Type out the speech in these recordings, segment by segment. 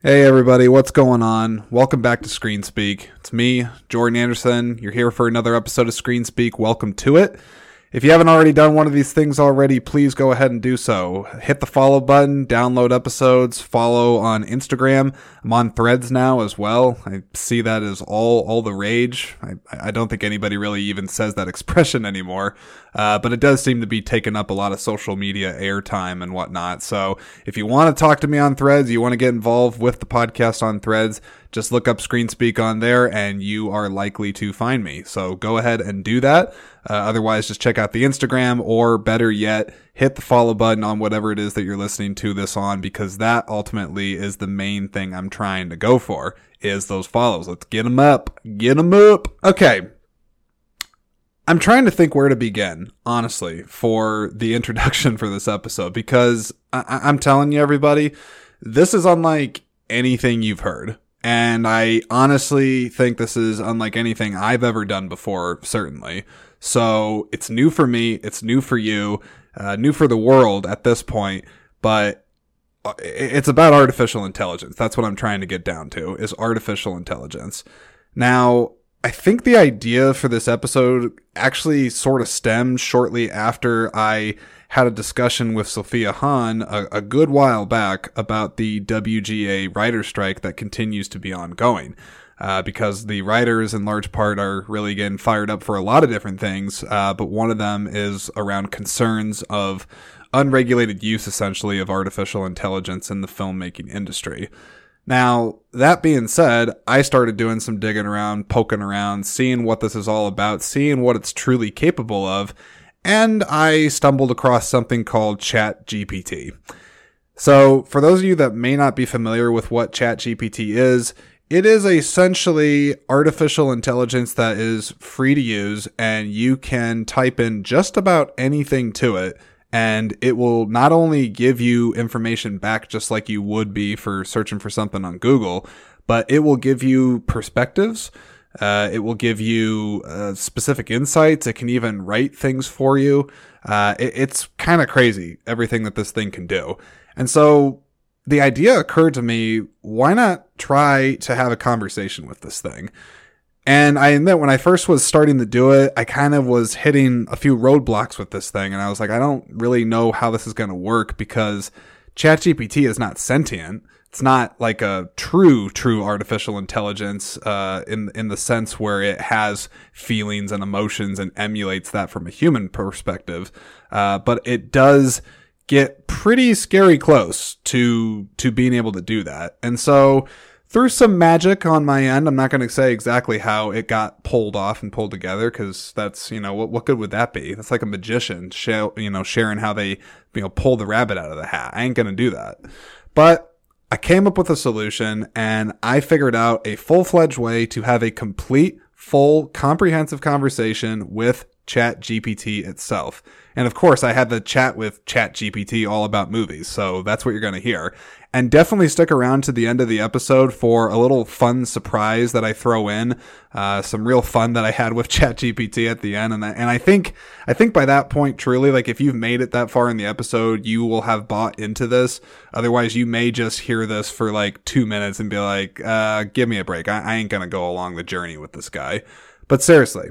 Hey everybody, what's going on? Welcome back to Screen Speak. It's me, Jordan Anderson. You're here for another episode of Screen Speak. Welcome to it. If you haven't already done one of these things already, please go ahead and do so. Hit the follow button, download episodes, follow on Instagram. I'm on threads now as well. I see that as all, all the rage. I, I don't think anybody really even says that expression anymore. Uh, but it does seem to be taking up a lot of social media airtime and whatnot. So if you want to talk to me on threads, you want to get involved with the podcast on threads, just look up ScreenSpeak on there and you are likely to find me. So go ahead and do that. Uh, otherwise, just check out the Instagram or better yet, hit the follow button on whatever it is that you're listening to this on because that ultimately is the main thing I'm trying to go for is those follows. Let's get them up. Get them up. Okay. I'm trying to think where to begin, honestly, for the introduction for this episode because I- I'm telling you, everybody, this is unlike anything you've heard. And I honestly think this is unlike anything I've ever done before, certainly. So it's new for me. It's new for you, uh, new for the world at this point, but uh, it's about artificial intelligence. That's what I'm trying to get down to is artificial intelligence. Now, I think the idea for this episode actually sort of stemmed shortly after I had a discussion with Sophia Hahn a, a good while back about the WGA writer strike that continues to be ongoing. Uh, because the writers in large part are really getting fired up for a lot of different things, uh, but one of them is around concerns of unregulated use essentially of artificial intelligence in the filmmaking industry. Now, that being said, I started doing some digging around, poking around, seeing what this is all about, seeing what it's truly capable of, and I stumbled across something called ChatGPT. So, for those of you that may not be familiar with what ChatGPT is, it is essentially artificial intelligence that is free to use, and you can type in just about anything to it, and it will not only give you information back just like you would be for searching for something on Google, but it will give you perspectives. Uh, it will give you uh, specific insights. It can even write things for you. Uh, it, it's kind of crazy everything that this thing can do. And so the idea occurred to me why not try to have a conversation with this thing? And I admit, when I first was starting to do it, I kind of was hitting a few roadblocks with this thing. And I was like, I don't really know how this is going to work because ChatGPT is not sentient. It's not like a true, true artificial intelligence uh, in in the sense where it has feelings and emotions and emulates that from a human perspective. Uh, but it does get pretty scary close to to being able to do that. And so through some magic on my end, I'm not going to say exactly how it got pulled off and pulled together because that's you know what what good would that be? That's like a magician, share, you know, sharing how they you know pull the rabbit out of the hat. I ain't going to do that, but I came up with a solution and I figured out a full fledged way to have a complete, full, comprehensive conversation with Chat GPT itself. And of course, I had the chat with Chat GPT all about movies, so that's what you're going to hear. And definitely stick around to the end of the episode for a little fun surprise that I throw in, uh, some real fun that I had with Chat GPT at the end. And I, and I think, I think by that point, truly, like if you've made it that far in the episode, you will have bought into this. Otherwise, you may just hear this for like two minutes and be like, uh, give me a break. I, I ain't to go along the journey with this guy. But seriously,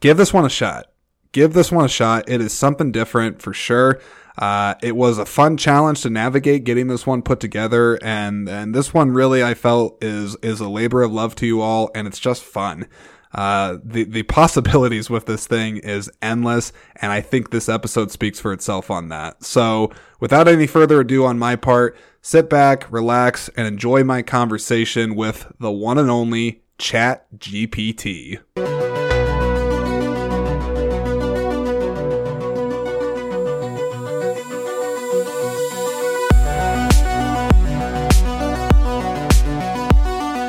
give this one a shot. Give this one a shot. It is something different for sure. Uh, it was a fun challenge to navigate getting this one put together, and and this one really I felt is is a labor of love to you all, and it's just fun. Uh, the the possibilities with this thing is endless, and I think this episode speaks for itself on that. So, without any further ado on my part, sit back, relax, and enjoy my conversation with the one and only Chat GPT.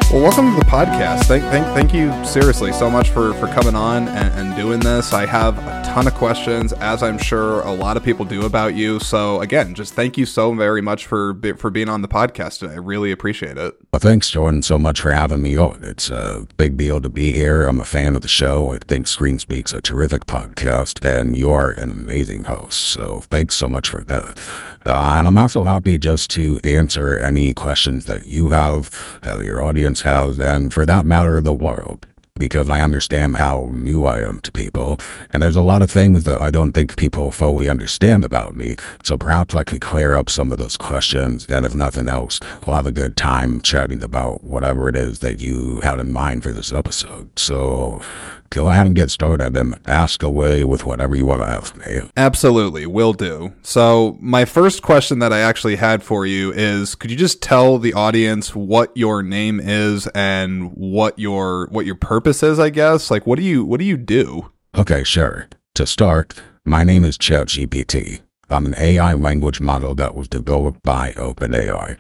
Well, welcome to the podcast. Thank, thank, thank you seriously so much for, for coming on and, and doing this. I have a ton of questions, as I'm sure a lot of people do about you. So again, just thank you so very much for for being on the podcast today. I really appreciate it. Well, thanks, Jordan, so much for having me on. It's a big deal to be here. I'm a fan of the show. I think Screen Speak's a terrific podcast, and you're an amazing host. So thanks so much for that. Uh, and I'm also happy just to answer any questions that you have, that your audience has, and for that matter, the world because I understand how new I am to people. And there's a lot of things that I don't think people fully understand about me. So perhaps I could clear up some of those questions. And if nothing else, we'll have a good time chatting about whatever it is that you had in mind for this episode. So go ahead and get started and ask away with whatever you want to ask me. Absolutely, will do. So, my first question that I actually had for you is could you just tell the audience what your name is and what your what your purpose is, I guess? Like what do you what do you do? Okay, sure. To start, my name is ChatGPT. I'm an AI language model that was developed by OpenAI.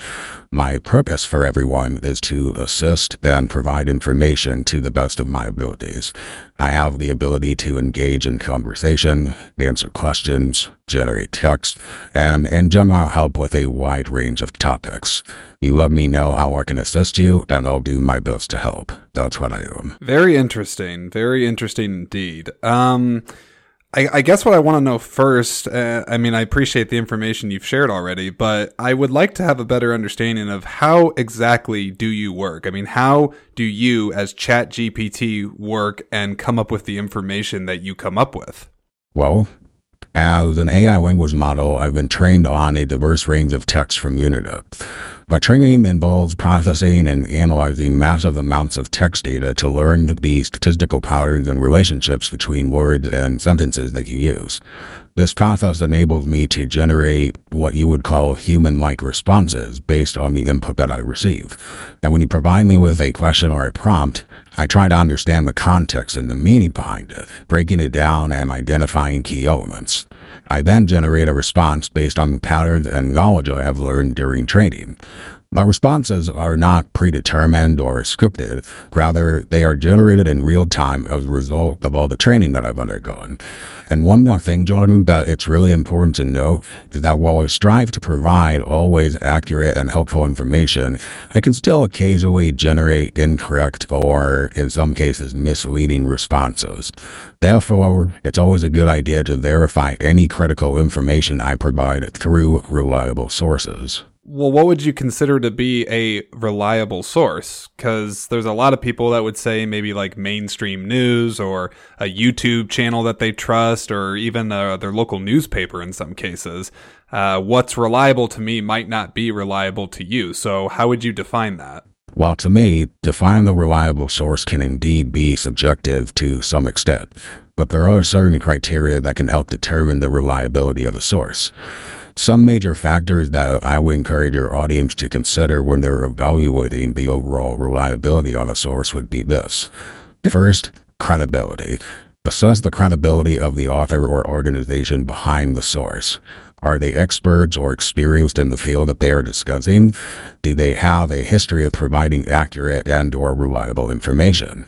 My purpose for everyone is to assist and provide information to the best of my abilities. I have the ability to engage in conversation, answer questions, generate text, and in general help with a wide range of topics. You let me know how I can assist you, and I'll do my best to help. That's what I am. Very interesting. Very interesting indeed. Um, I, I, guess what I want to know first, uh, I mean, I appreciate the information you've shared already, but I would like to have a better understanding of how exactly do you work? I mean, how do you, as ChatGPT work and come up with the information that you come up with? Well, as an AI language model, I've been trained on a diverse range of text from Unidip. My training involves processing and analyzing massive amounts of text data to learn the statistical patterns and relationships between words and sentences that you use. This process enables me to generate what you would call human-like responses based on the input that I receive. And when you provide me with a question or a prompt, I try to understand the context and the meaning behind it, breaking it down and identifying key elements. I then generate a response based on the patterns and knowledge I have learned during training. My responses are not predetermined or scripted. Rather, they are generated in real time as a result of all the training that I've undergone. And one more thing, Jordan, that it's really important to note is that while I strive to provide always accurate and helpful information, I can still occasionally generate incorrect or, in some cases, misleading responses. Therefore, it's always a good idea to verify any critical information I provide through reliable sources well, what would you consider to be a reliable source? Because there's a lot of people that would say maybe like mainstream news or a YouTube channel that they trust, or even uh, their local newspaper in some cases. Uh, what's reliable to me might not be reliable to you. So, how would you define that? Well, to me, define the reliable source can indeed be subjective to some extent, but there are certain criteria that can help determine the reliability of a source. Some major factors that I would encourage your audience to consider when they're evaluating the overall reliability of a source would be this. First, credibility. Assess the credibility of the author or organization behind the source. Are they experts or experienced in the field that they are discussing? Do they have a history of providing accurate and or reliable information?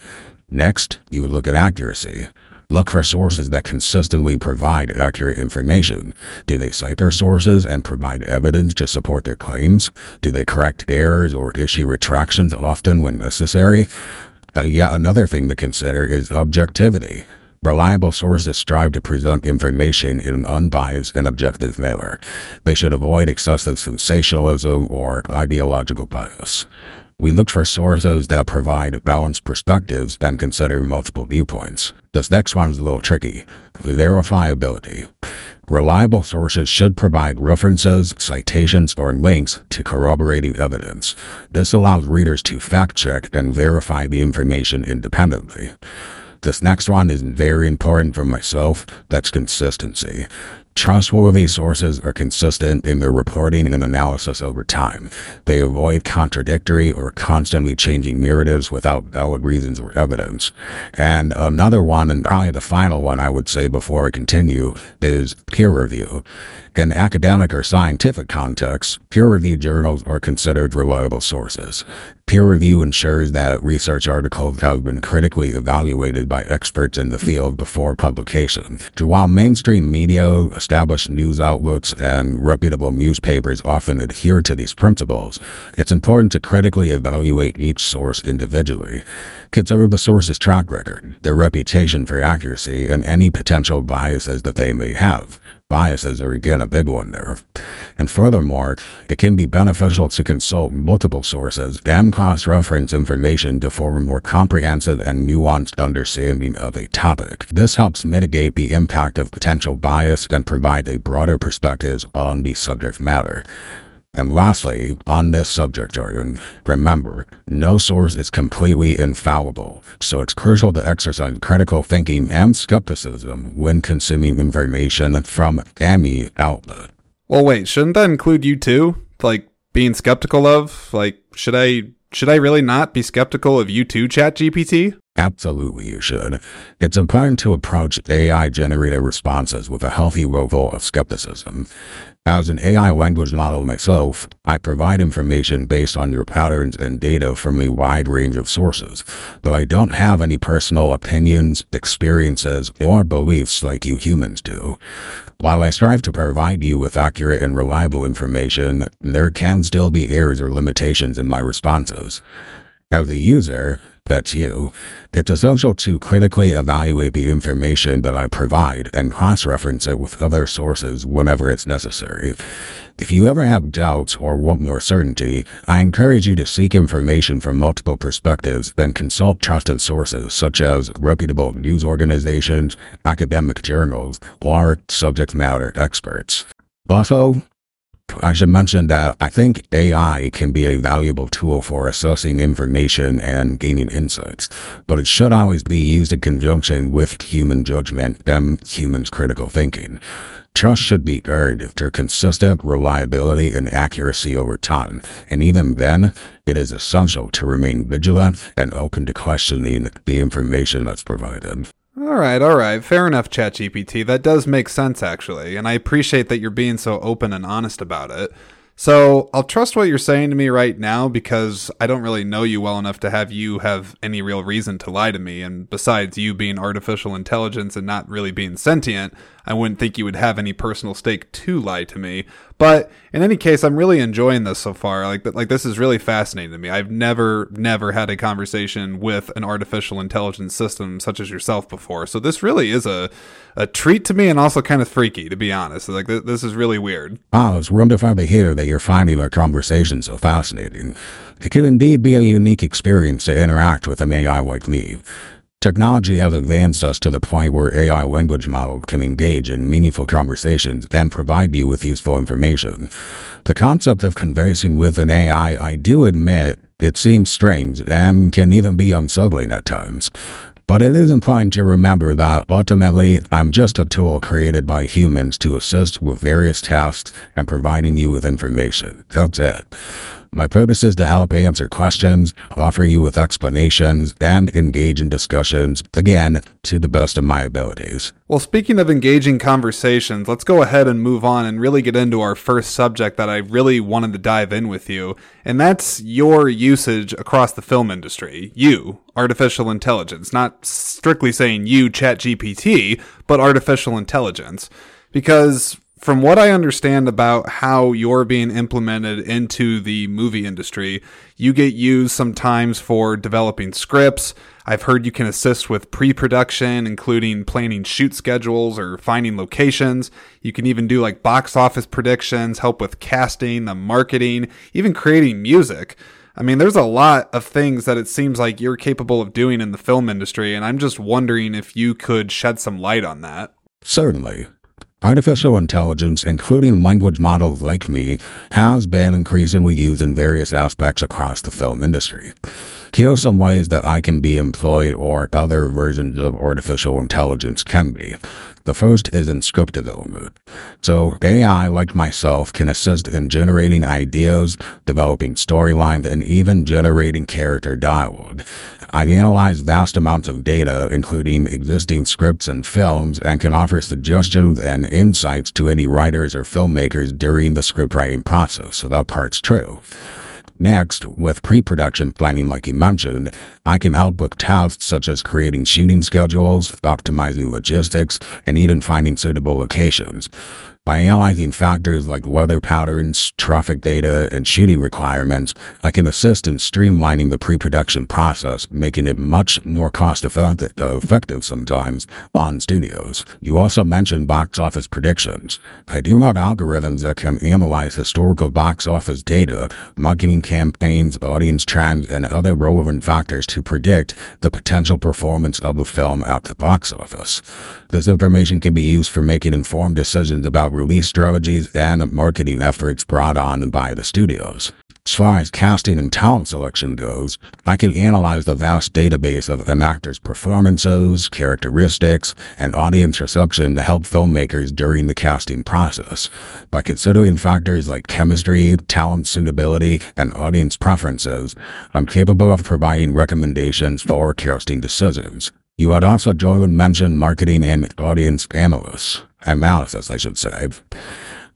Next, you look at accuracy. Look for sources that consistently provide accurate information. Do they cite their sources and provide evidence to support their claims? Do they correct errors or issue retractions often when necessary? Uh, yet another thing to consider is objectivity. Reliable sources strive to present information in an unbiased and objective manner. They should avoid excessive sensationalism or ideological bias. We look for sources that provide balanced perspectives and consider multiple viewpoints. This next one is a little tricky. Verifiability. Reliable sources should provide references, citations, or links to corroborating evidence. This allows readers to fact check and verify the information independently. This next one is very important for myself. That's consistency. Trustworthy sources are consistent in their reporting and analysis over time. They avoid contradictory or constantly changing narratives without valid reasons or evidence. And another one, and probably the final one I would say before I continue, is peer review. In academic or scientific contexts, peer-reviewed journals are considered reliable sources. Peer review ensures that research articles have been critically evaluated by experts in the field before publication. While mainstream media, established news outlets, and reputable newspapers often adhere to these principles, it's important to critically evaluate each source individually. Consider the source's track record, their reputation for accuracy, and any potential biases that they may have biases are again a big one there. And furthermore, it can be beneficial to consult multiple sources and cross-reference information to form a more comprehensive and nuanced understanding of a topic. This helps mitigate the impact of potential bias and provide a broader perspective on the subject matter. And lastly, on this subject Jordan, remember, no source is completely infallible, so it's crucial to exercise critical thinking and skepticism when consuming information from any outlet. Well, wait, shouldn't that include you too? Like being skeptical of? Like, should I should I really not be skeptical of you too, ChatGPT? Absolutely, you should. It's important to approach AI generated responses with a healthy level of skepticism. As an AI language model myself, I provide information based on your patterns and data from a wide range of sources, though I don't have any personal opinions, experiences, or beliefs like you humans do. While I strive to provide you with accurate and reliable information, there can still be errors or limitations in my responses. As a user, that's you. It's essential to critically evaluate the information that I provide and cross-reference it with other sources whenever it's necessary. If you ever have doubts or want more certainty, I encourage you to seek information from multiple perspectives and consult trusted sources such as reputable news organizations, academic journals, or subject matter experts. Also, I should mention that I think AI can be a valuable tool for assessing information and gaining insights, but it should always be used in conjunction with human judgment and humans' critical thinking. Trust should be earned through consistent reliability and accuracy over time, and even then, it is essential to remain vigilant and open to questioning the information that's provided. All right, all right. Fair enough, ChatGPT. That does make sense, actually. And I appreciate that you're being so open and honest about it. So I'll trust what you're saying to me right now because I don't really know you well enough to have you have any real reason to lie to me. And besides you being artificial intelligence and not really being sentient, I wouldn't think you would have any personal stake to lie to me. But in any case, I'm really enjoying this so far. Like, like this is really fascinating to me. I've never, never had a conversation with an artificial intelligence system such as yourself before. So this really is a, a treat to me and also kind of freaky, to be honest. Like, th- this is really weird. Oh, it's wonderful to hear that you're finding our conversation so fascinating. It can indeed be a unique experience to interact with an AI like me. Technology has advanced us to the point where AI language models can engage in meaningful conversations and provide you with useful information. The concept of conversing with an AI, I do admit, it seems strange and can even be unsettling at times. But it is important to remember that ultimately, I'm just a tool created by humans to assist with various tasks and providing you with information. That's it. My purpose is to help answer questions, offer you with explanations, and engage in discussions, again, to the best of my abilities. Well, speaking of engaging conversations, let's go ahead and move on and really get into our first subject that I really wanted to dive in with you, and that's your usage across the film industry. You, artificial intelligence, not strictly saying you, ChatGPT, but artificial intelligence. Because from what I understand about how you're being implemented into the movie industry, you get used sometimes for developing scripts. I've heard you can assist with pre production, including planning shoot schedules or finding locations. You can even do like box office predictions, help with casting, the marketing, even creating music. I mean, there's a lot of things that it seems like you're capable of doing in the film industry, and I'm just wondering if you could shed some light on that. Certainly. Artificial intelligence, including language models like me, has been increasingly used in various aspects across the film industry. Here are some ways that I can be employed or other versions of artificial intelligence can be. The first is in script development. So AI, like myself, can assist in generating ideas, developing storylines, and even generating character dialogue. I analyze vast amounts of data, including existing scripts and films, and can offer suggestions and insights to any writers or filmmakers during the script writing process. So that part's true. Next, with pre-production planning like you mentioned, I can help with tasks such as creating shooting schedules, optimizing logistics, and even finding suitable locations. By analyzing factors like weather patterns, traffic data, and shooting requirements, I can assist in streamlining the pre-production process, making it much more cost-effective effective sometimes on studios. You also mentioned box office predictions. I do have algorithms that can analyze historical box office data, marketing campaigns, audience trends, and other relevant factors to predict the potential performance of a film at the box office. This information can be used for making informed decisions about release strategies and marketing efforts brought on by the studios. As far as casting and talent selection goes, I can analyze the vast database of an actor's performances, characteristics, and audience reception to help filmmakers during the casting process. By considering factors like chemistry, talent suitability, and audience preferences, I'm capable of providing recommendations for casting decisions. You had also joined mention marketing and audience analysts, analysis, I should say.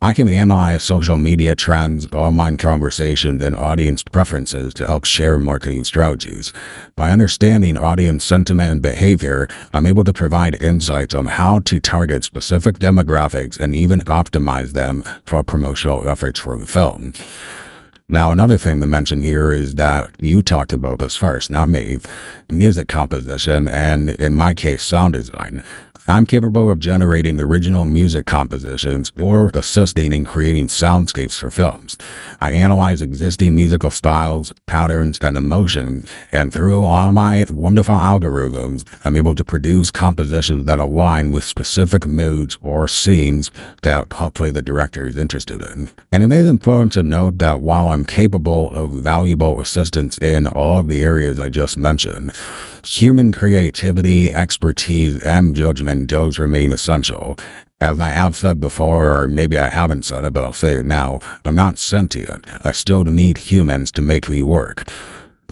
I can analyze social media trends, online conversations, and audience preferences to help share marketing strategies. By understanding audience sentiment and behavior, I'm able to provide insights on how to target specific demographics and even optimize them for promotional efforts for the film. Now, another thing to mention here is that you talked about this first, not me. Music composition, and in my case, sound design. I'm capable of generating original music compositions or assisting in creating soundscapes for films. I analyze existing musical styles, patterns, and emotions, and through all my wonderful algorithms, I'm able to produce compositions that align with specific moods or scenes that hopefully the director is interested in. And it is important to note that while I'm capable of valuable assistance in all the areas I just mentioned, human creativity, expertise, and judgment does remain essential. As I have said before, or maybe I haven't said it, but I'll say it now, I'm not sentient. I still need humans to make me work.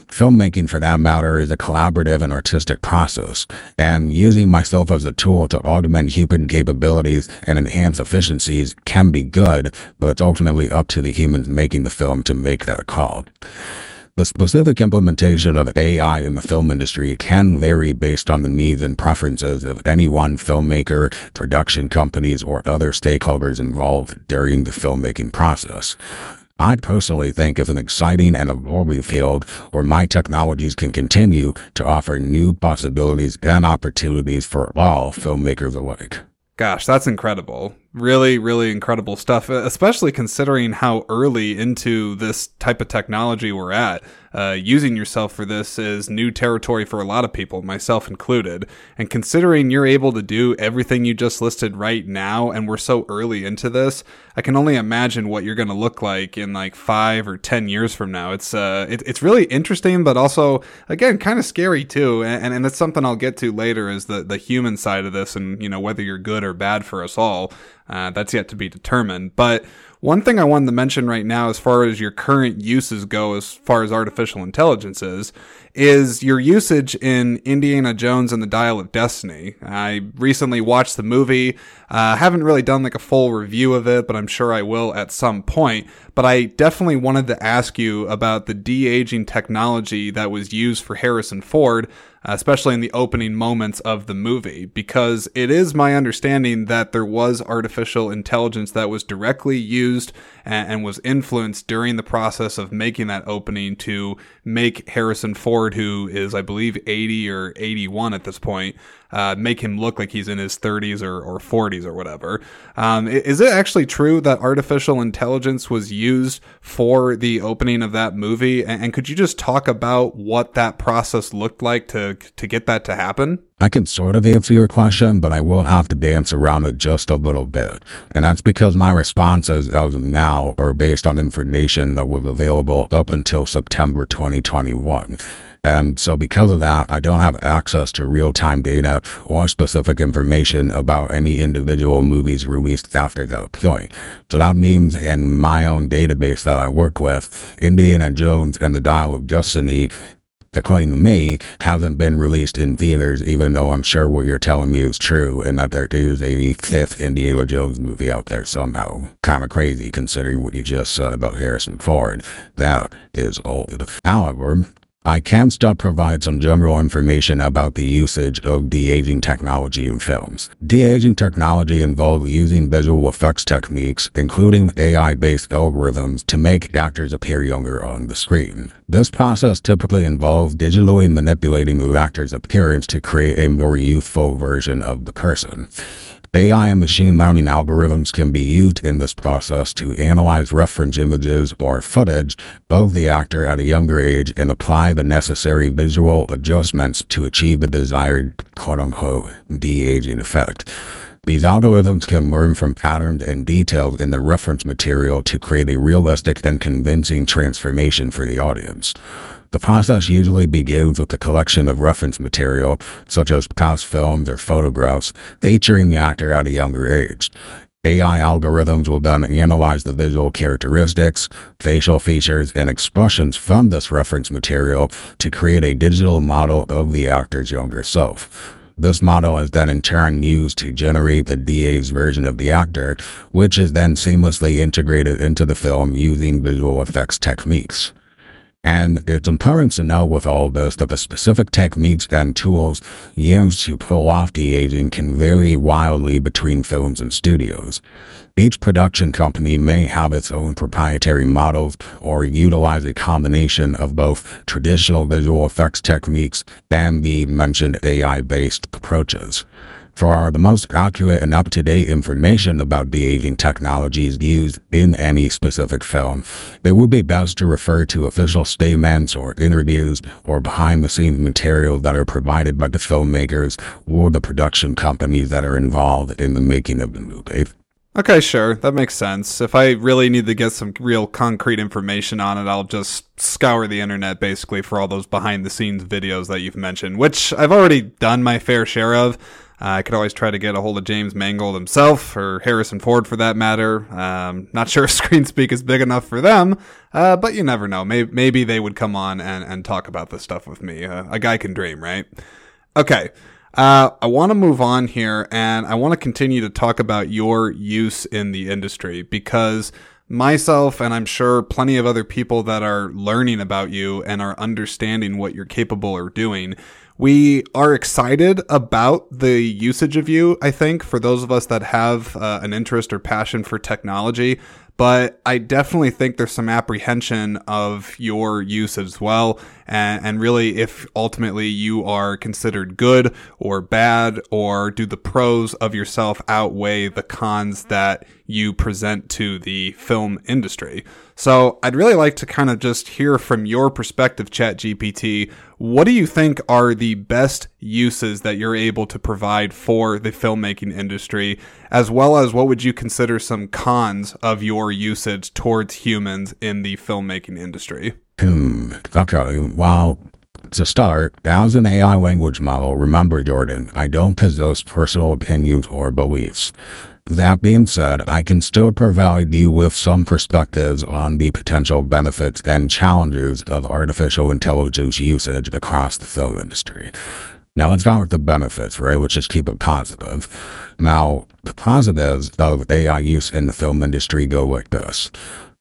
Filmmaking, for that matter, is a collaborative and artistic process, and using myself as a tool to augment human capabilities and enhance efficiencies can be good, but it's ultimately up to the humans making the film to make that call. The specific implementation of AI in the film industry can vary based on the needs and preferences of any one filmmaker, production companies, or other stakeholders involved during the filmmaking process. I personally think it's an exciting and evolving field where my technologies can continue to offer new possibilities and opportunities for all filmmakers alike. Gosh, that's incredible. Really, really incredible stuff, especially considering how early into this type of technology we're at. Uh, using yourself for this is new territory for a lot of people, myself included. And considering you're able to do everything you just listed right now, and we're so early into this, I can only imagine what you're going to look like in like five or ten years from now. It's uh, it, it's really interesting, but also again kind of scary too. And, and it's something I'll get to later is the the human side of this, and you know whether you're good or bad for us all. Uh, that's yet to be determined. But one thing I wanted to mention right now, as far as your current uses go, as far as artificial intelligence is, is your usage in Indiana Jones and the Dial of Destiny. I recently watched the movie. I uh, haven't really done like a full review of it, but I'm sure I will at some point. But I definitely wanted to ask you about the de aging technology that was used for Harrison Ford especially in the opening moments of the movie, because it is my understanding that there was artificial intelligence that was directly used and, and, was influenced during the process of making that opening to make Harrison Ford, who is, I believe, 80 or 81 at this point, uh, make him look like he's in his 30s or, or 40s or whatever. Um, is it actually true that artificial intelligence was used for the opening of that movie? And, and could you just talk about what that process looked like to to get that to happen? I can sort of answer your question, but I will have to dance around it just a little bit. And that's because my responses as of now are based on information that was available up until September 2021. And so because of that, I don't have access to real-time data or specific information about any individual movies released after that point. So that means in my own database that I work with, Indiana Jones and the Dial of Destiny according to me, hasn't been released in theaters, even though I'm sure what you're telling me is true, and that there is a fifth Indiana Jones movie out there somehow. Kind of crazy considering what you just said about Harrison Ford. That is old. However, I can still provide some general information about the usage of de-aging technology in films. De-aging technology involves using visual effects techniques, including AI-based algorithms, to make actors appear younger on the screen. This process typically involves digitally manipulating the actor's appearance to create a more youthful version of the person. AI and machine learning algorithms can be used in this process to analyze reference images or footage of the actor at a younger age and apply the necessary visual adjustments to achieve the desired quote-unquote de-aging effect. These algorithms can learn from patterns and details in the reference material to create a realistic and convincing transformation for the audience. The process usually begins with a collection of reference material, such as past films or photographs, featuring the actor at a younger age. AI algorithms will then analyze the visual characteristics, facial features, and expressions from this reference material to create a digital model of the actor's younger self. This model is then in turn used to generate the de-aged version of the actor, which is then seamlessly integrated into the film using visual effects techniques. And it's important to know with all this that the specific techniques and tools used to pull off de-aging can vary wildly between films and studios. Each production company may have its own proprietary models or utilize a combination of both traditional visual effects techniques and the mentioned AI-based approaches. For the most accurate and up-to-date information about de-aging technologies used in any specific film, it would be best to refer to official statements or interviews or behind-the-scenes material that are provided by the filmmakers or the production companies that are involved in the making of the movie. Okay, sure. That makes sense. If I really need to get some real concrete information on it, I'll just scour the internet basically for all those behind the scenes videos that you've mentioned, which I've already done my fair share of. Uh, I could always try to get a hold of James Mangold himself, or Harrison Ford for that matter. Um, not sure if ScreenSpeak is big enough for them, uh, but you never know. Maybe, maybe they would come on and, and talk about this stuff with me. Uh, a guy can dream, right? Okay. Uh, I want to move on here and I want to continue to talk about your use in the industry because myself and I'm sure plenty of other people that are learning about you and are understanding what you're capable of doing we are excited about the usage of you, I think, for those of us that have uh, an interest or passion for technology. But I definitely think there's some apprehension of your use as well. And, and really, if ultimately you are considered good or bad, or do the pros of yourself outweigh the cons that you present to the film industry? So I'd really like to kind of just hear from your perspective, ChatGPT. What do you think are the best uses that you're able to provide for the filmmaking industry, as well as what would you consider some cons of your usage towards humans in the filmmaking industry? Hmm. Okay. Well, to start, as an AI language model, remember, Jordan, I don't possess personal opinions or beliefs. That being said, I can still provide you with some perspectives on the potential benefits and challenges of artificial intelligence usage across the film industry. Now let's start with the benefits, right? Let's just keep it positive. Now, the positives of AI use in the film industry go like this.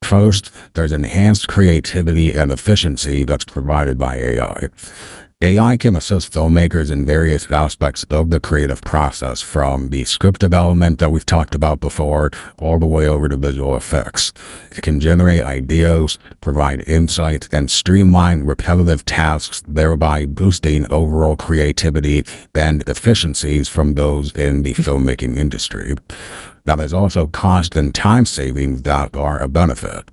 First, there's enhanced creativity and efficiency that's provided by AI. AI can assist filmmakers in various aspects of the creative process, from the script development that we've talked about before, all the way over to visual effects. It can generate ideas, provide insight, and streamline repetitive tasks, thereby boosting overall creativity and efficiencies from those in the filmmaking industry. Now, there's also cost and time savings that are a benefit.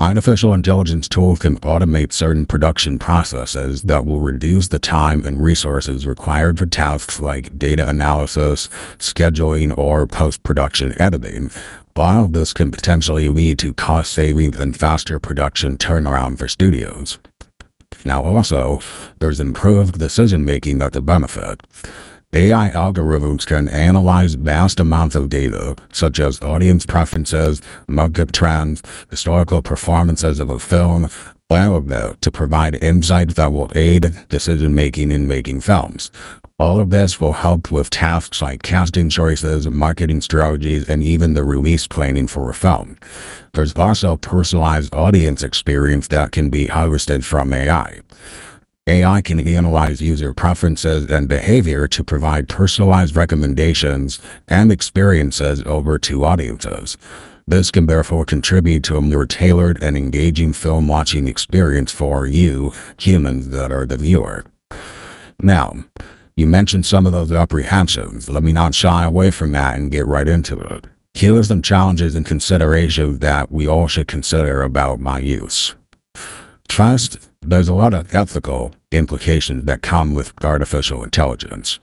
Artificial intelligence tools can automate certain production processes that will reduce the time and resources required for tasks like data analysis, scheduling, or post-production editing. While this can potentially lead to cost savings and faster production turnaround for studios. Now also, there's improved decision making at the benefit. AI algorithms can analyze vast amounts of data, such as audience preferences, market trends, historical performances of a film, all to provide insights that will aid decision making in making films. All of this will help with tasks like casting choices, marketing strategies, and even the release planning for a film. There's also personalized audience experience that can be harvested from AI. AI can analyze user preferences and behavior to provide personalized recommendations and experiences over to audiences. This can therefore contribute to a more tailored and engaging film watching experience for you, humans that are the viewer. Now, you mentioned some of those apprehensions. Let me not shy away from that and get right into it. Here are some challenges and considerations that we all should consider about my use. First, there's a lot of ethical implications that come with artificial intelligence.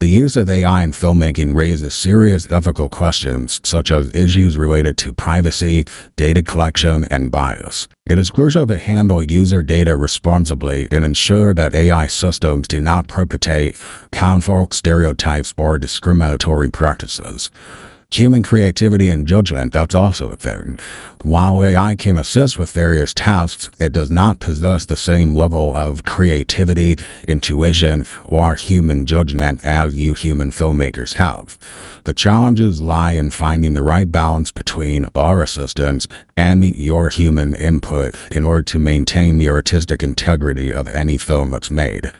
The use of AI in filmmaking raises serious ethical questions, such as issues related to privacy, data collection, and bias. It is crucial to handle user data responsibly and ensure that AI systems do not perpetrate harmful stereotypes or discriminatory practices. Human creativity and judgment, that's also a thing. While AI can assist with various tasks, it does not possess the same level of creativity, intuition, or human judgment as you human filmmakers have. The challenges lie in finding the right balance between our assistance and your human input in order to maintain the artistic integrity of any film that's made.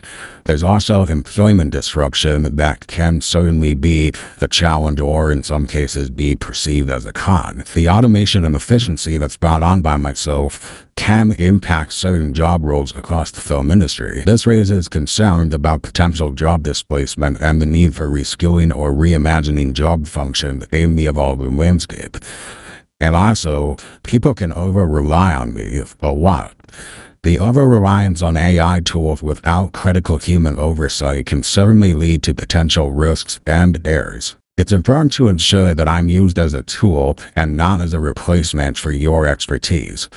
There's also employment disruption that can certainly be the challenge or in some cases be perceived as a con. The automation and efficiency that's brought on by myself can impact certain job roles across the film industry. This raises concerns about potential job displacement and the need for reskilling or reimagining job functions in the evolving landscape. And also, people can over rely on me a lot. The over-reliance on AI tools without critical human oversight can certainly lead to potential risks and errors. It's important to ensure that I'm used as a tool and not as a replacement for your expertise.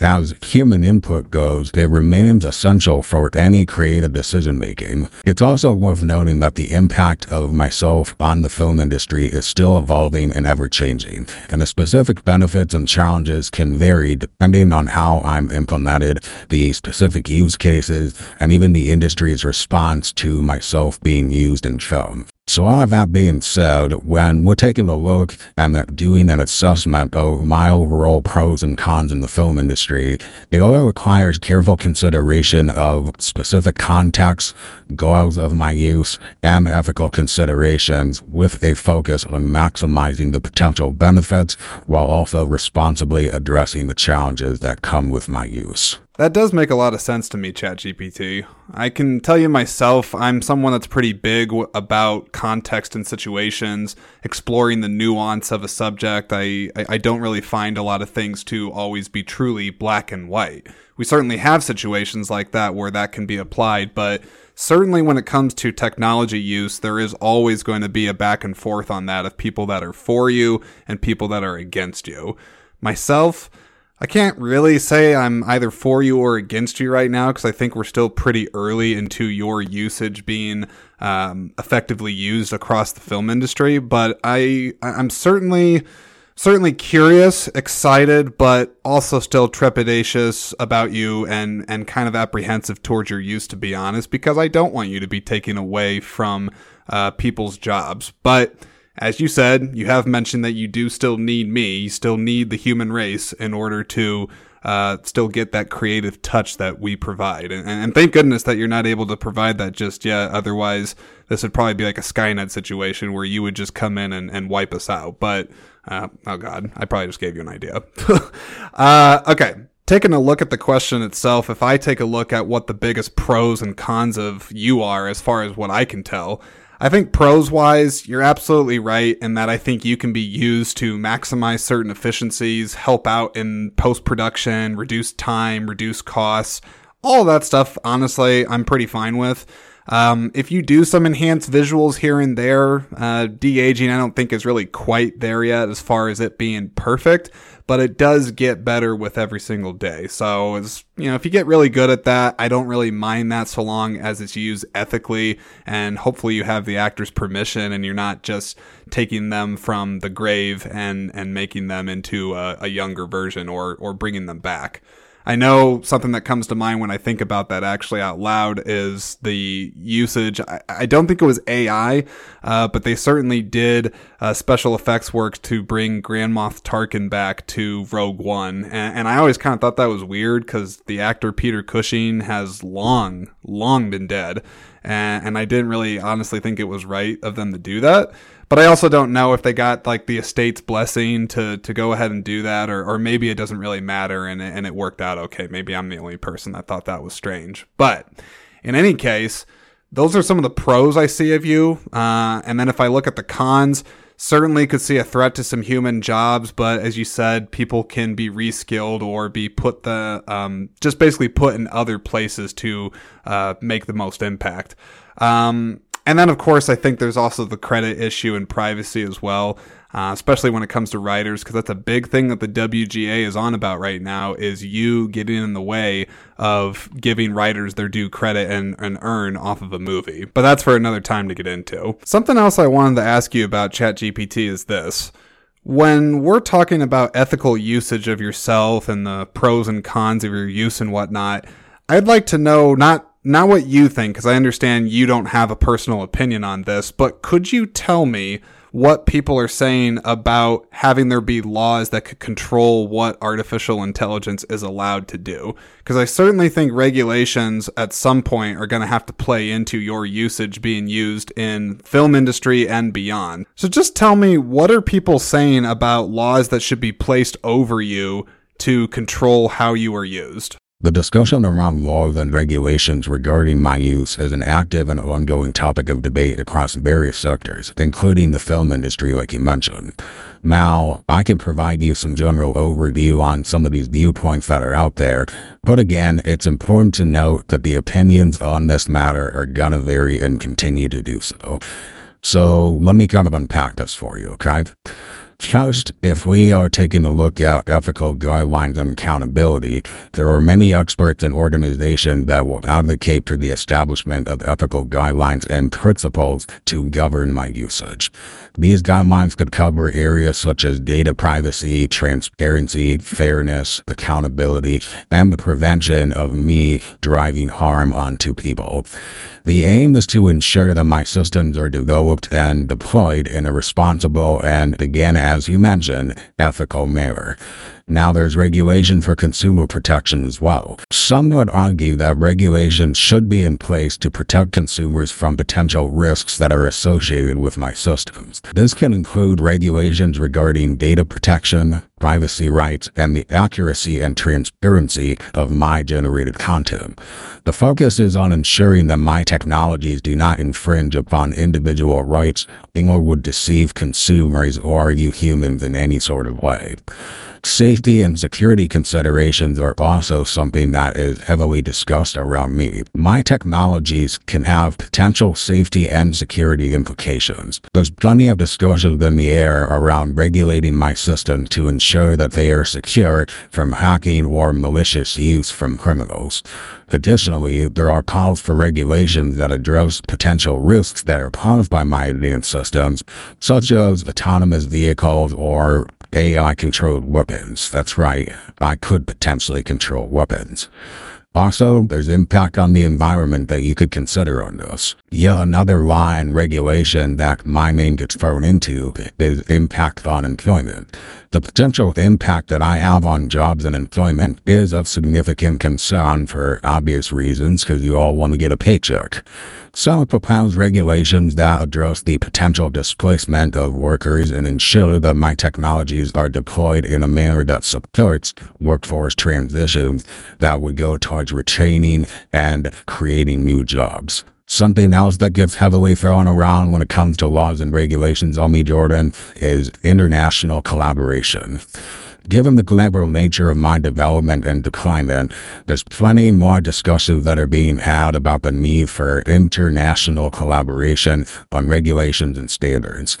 As human input goes, it remains essential for any creative decision making. It's also worth noting that the impact of myself on the film industry is still evolving and ever changing, and the specific benefits and challenges can vary depending on how I'm implemented, the specific use cases, and even the industry's response to myself being used in film. So all of that being said, when we're taking a look and doing an assessment of my overall pros and cons in the film industry, it all requires careful consideration of specific context, goals of my use, and ethical considerations with a focus on maximizing the potential benefits while also responsibly addressing the challenges that come with my use. That does make a lot of sense to me, ChatGPT. I can tell you myself, I'm someone that's pretty big w- about context and situations, exploring the nuance of a subject. I, I, I don't really find a lot of things to always be truly black and white. We certainly have situations like that where that can be applied, but certainly when it comes to technology use, there is always going to be a back and forth on that of people that are for you and people that are against you. Myself, I can't really say I'm either for you or against you right now because I think we're still pretty early into your usage being um, effectively used across the film industry. But I, I'm certainly, certainly curious, excited, but also still trepidatious about you and and kind of apprehensive towards your use, to be honest, because I don't want you to be taken away from uh, people's jobs, but as you said, you have mentioned that you do still need me. You still need the human race in order to uh, still get that creative touch that we provide. And, and, thank goodness that you're not able to provide that just yet. Otherwise, this would probably be like a Skynet situation where you would just come in and, and wipe us out. But, uh, oh God, I probably just gave you an idea. uh, okay. Taking a look at the question itself, if I take a look at what the biggest pros and cons of you are, as far as what I can tell, I think pros wise, you're absolutely right in that I think you can be used to maximize certain efficiencies, help out in post production, reduce time, reduce costs, all that stuff. Honestly, I'm pretty fine with. Um, if you do some enhanced visuals here and there, uh, de aging I don't think is really quite there yet as far as it being perfect, but it does get better with every single day. So it's, you know, if you get really good at that, I don't really mind that so long as it's used ethically and hopefully you have the actor's permission and you're not just taking them from the grave and, and making them into a, a younger version or, or bringing them back. I know something that comes to mind when I think about that actually out loud is the usage. I, I don't think it was AI, uh, but they certainly did uh, special effects work to bring Grand Moff Tarkin back to Rogue One. And, and I always kind of thought that was weird because the actor Peter Cushing has long, long been dead. And, and I didn't really honestly think it was right of them to do that. But I also don't know if they got like the estate's blessing to to go ahead and do that, or or maybe it doesn't really matter and and it worked out okay. Maybe I'm the only person that thought that was strange. But in any case, those are some of the pros I see of you. Uh, and then if I look at the cons, certainly could see a threat to some human jobs. But as you said, people can be reskilled or be put the um, just basically put in other places to uh, make the most impact. Um, and then, of course, I think there's also the credit issue and privacy as well, uh, especially when it comes to writers, because that's a big thing that the WGA is on about right now is you getting in the way of giving writers their due credit and, and earn off of a movie. But that's for another time to get into. Something else I wanted to ask you about ChatGPT is this. When we're talking about ethical usage of yourself and the pros and cons of your use and whatnot, I'd like to know not not what you think, because I understand you don't have a personal opinion on this, but could you tell me what people are saying about having there be laws that could control what artificial intelligence is allowed to do? Because I certainly think regulations at some point are going to have to play into your usage being used in film industry and beyond. So just tell me what are people saying about laws that should be placed over you to control how you are used? The discussion around laws and regulations regarding my use is an active and ongoing topic of debate across various sectors, including the film industry like you mentioned. Now, I can provide you some general overview on some of these viewpoints that are out there, but again, it's important to note that the opinions on this matter are gonna vary and continue to do so. So let me kind of unpack this for you, okay? First, if we are taking a look at ethical guidelines and accountability, there are many experts and organizations that will advocate for the establishment of ethical guidelines and principles to govern my usage. These guidelines could cover areas such as data privacy, transparency, fairness, accountability, and the prevention of me driving harm onto people. The aim is to ensure that my systems are developed and deployed in a responsible and, again, as you mentioned, ethical manner. Now there's regulation for consumer protection as well. Some would argue that regulation should be in place to protect consumers from potential risks that are associated with my systems. This can include regulations regarding data protection, privacy rights, and the accuracy and transparency of my generated content. The focus is on ensuring that my technologies do not infringe upon individual rights or would deceive consumers or you humans in any sort of way. Safety and security considerations are also something that is heavily discussed around me. My technologies can have potential safety and security implications. There's plenty of discussions in the air around regulating my system to ensure that they are secure from hacking or malicious use from criminals. Additionally, there are calls for regulations that address potential risks that are posed by my advanced systems, such as autonomous vehicles or AI controlled weapons. That's right. I could potentially control weapons. Also, there's impact on the environment that you could consider on this. Yeah, another line regulation that my name gets thrown into is impact on employment. The potential impact that I have on jobs and employment is of significant concern for obvious reasons because you all want to get a paycheck. So propose regulations that address the potential displacement of workers and ensure that my technologies are deployed in a manner that supports workforce transitions that would go towards retaining and creating new jobs. Something else that gets heavily thrown around when it comes to laws and regulations on me, Jordan, is international collaboration. Given the global nature of my development and deployment, there's plenty more discussions that are being had about the need for international collaboration on regulations and standards.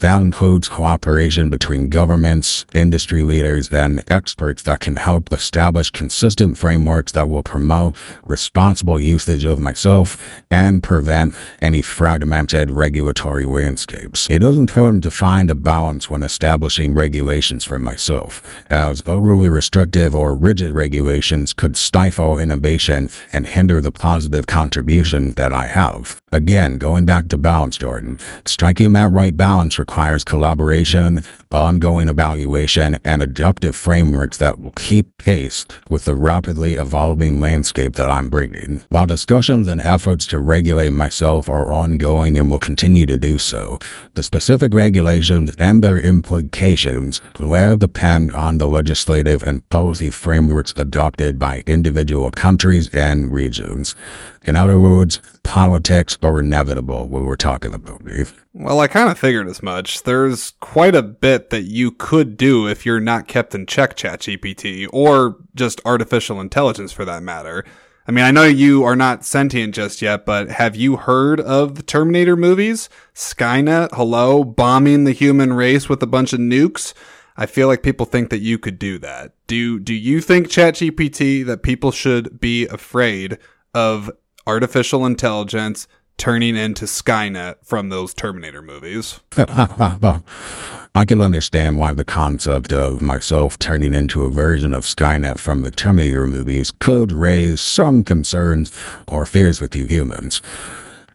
That includes cooperation between governments, industry leaders, and experts that can help establish consistent frameworks that will promote responsible usage of myself and prevent any fragmented regulatory landscapes. It is important to find a balance when establishing regulations for myself, as overly restrictive or rigid regulations could stifle innovation and hinder the positive contribution that I have. Again, going back to balance, Jordan, striking that right balance requires collaboration, ongoing evaluation, and adaptive frameworks that will keep pace with the rapidly evolving landscape that I'm bringing. While discussions and efforts to regulate myself are ongoing and will continue to do so, the specific regulations and their implications will depend on the legislative and policy frameworks adopted by individual countries and regions. In other words, politics are inevitable when we're talking about Dave. Well, I kind of figured as much. There's quite a bit that you could do if you're not kept in check, ChatGPT, or just artificial intelligence for that matter. I mean, I know you are not sentient just yet, but have you heard of the Terminator movies? Skynet, hello, bombing the human race with a bunch of nukes? I feel like people think that you could do that. Do do you think ChatGPT that people should be afraid of artificial intelligence turning into Skynet from those Terminator movies. I can understand why the concept of myself turning into a version of Skynet from the Terminator movies could raise some concerns or fears with you humans.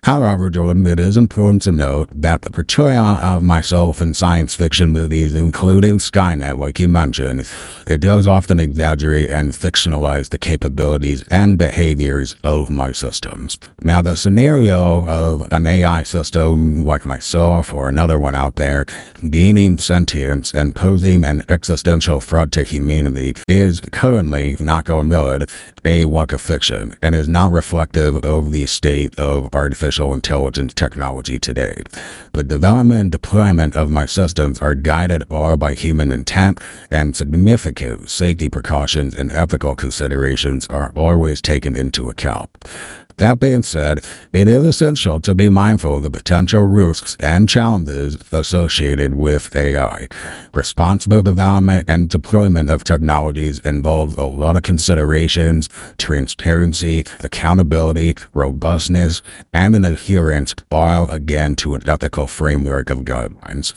However, Jordan, it is important to note that the portrayal of myself in science fiction movies, including Skynet, like you mentioned, it does often exaggerate and fictionalize the capabilities and behaviors of my systems. Now, the scenario of an AI system like myself or another one out there gaining sentience and posing an existential threat to humanity is currently, not going good, a work of fiction and is not reflective of the state of artificial artificial intelligence technology today. The development and deployment of my systems are guided all by human intent, and significant safety precautions and ethical considerations are always taken into account. That being said, it is essential to be mindful of the potential risks and challenges associated with AI. Responsible development and deployment of technologies involves a lot of considerations, transparency, accountability, robustness, and an adherence, all again to an ethical framework of guidelines.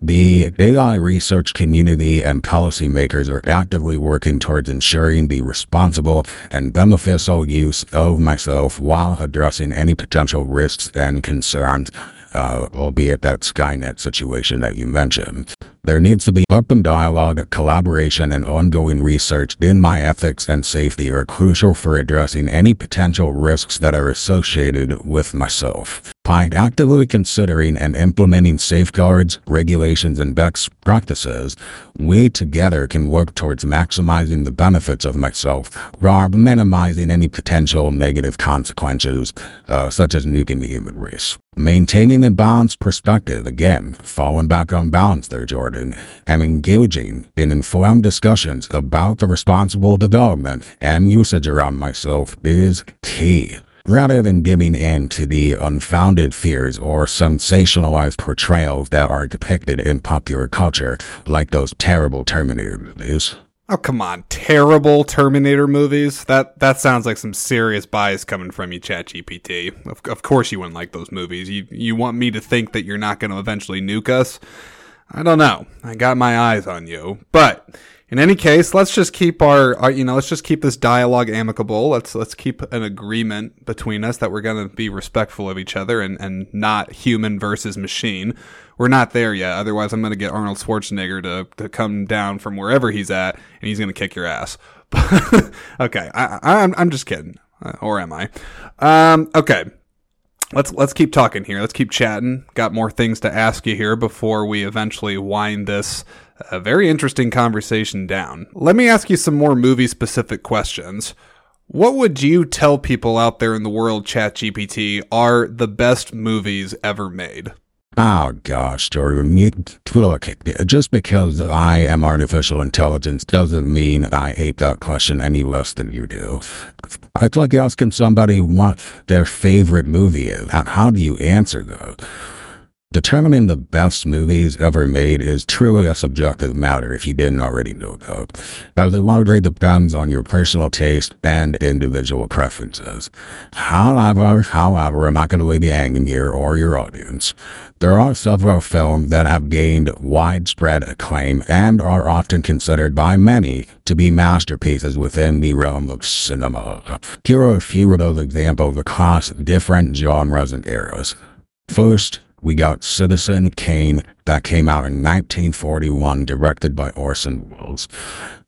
The AI research community and policymakers are actively working towards ensuring the responsible and beneficial use of myself while addressing any potential risks and concerns uh, albeit that Skynet situation that you mentioned. There needs to be open dialogue, collaboration, and ongoing research in my ethics and safety are crucial for addressing any potential risks that are associated with myself. By actively considering and implementing safeguards, regulations, and best practices, we together can work towards maximizing the benefits of myself while minimizing any potential negative consequences, uh, such as nuking the human race. Maintaining a balanced perspective, again, falling back on balance there, Jordan, and engaging in informed discussions about the responsible development and usage around myself is key. Rather than giving in to the unfounded fears or sensationalized portrayals that are depicted in popular culture, like those terrible Terminator movies. Oh come on, terrible Terminator movies. That that sounds like some serious bias coming from you, ChatGPT. Of, of course you wouldn't like those movies. You you want me to think that you're not going to eventually nuke us? I don't know. I got my eyes on you, but in any case, let's just keep our, our, you know, let's just keep this dialogue amicable. Let's let's keep an agreement between us that we're going to be respectful of each other and and not human versus machine. We're not there yet. Otherwise, I'm going to get Arnold Schwarzenegger to to come down from wherever he's at, and he's going to kick your ass. okay, I, I, I'm I'm just kidding, uh, or am I? Um, okay let's let's keep talking here. Let's keep chatting. Got more things to ask you here before we eventually wind this a very interesting conversation down. Let me ask you some more movie specific questions. What would you tell people out there in the world, ChatGPT, are the best movies ever made? Oh gosh, Jordan, you, look, just because I am artificial intelligence doesn't mean I hate that question any less than you do. It's like asking somebody what their favorite movie is. How, how do you answer that? Determining the best movies ever made is truly a subjective matter if you didn't already know that, as it largely depends on your personal taste and individual preferences. However, however, I'm not going to leave you hanging here or your audience. There are several films that have gained widespread acclaim and are often considered by many to be masterpieces within the realm of cinema. Here are a few of those examples across different genres and eras. First, we got Citizen Kane that came out in 1941, directed by Orson Welles.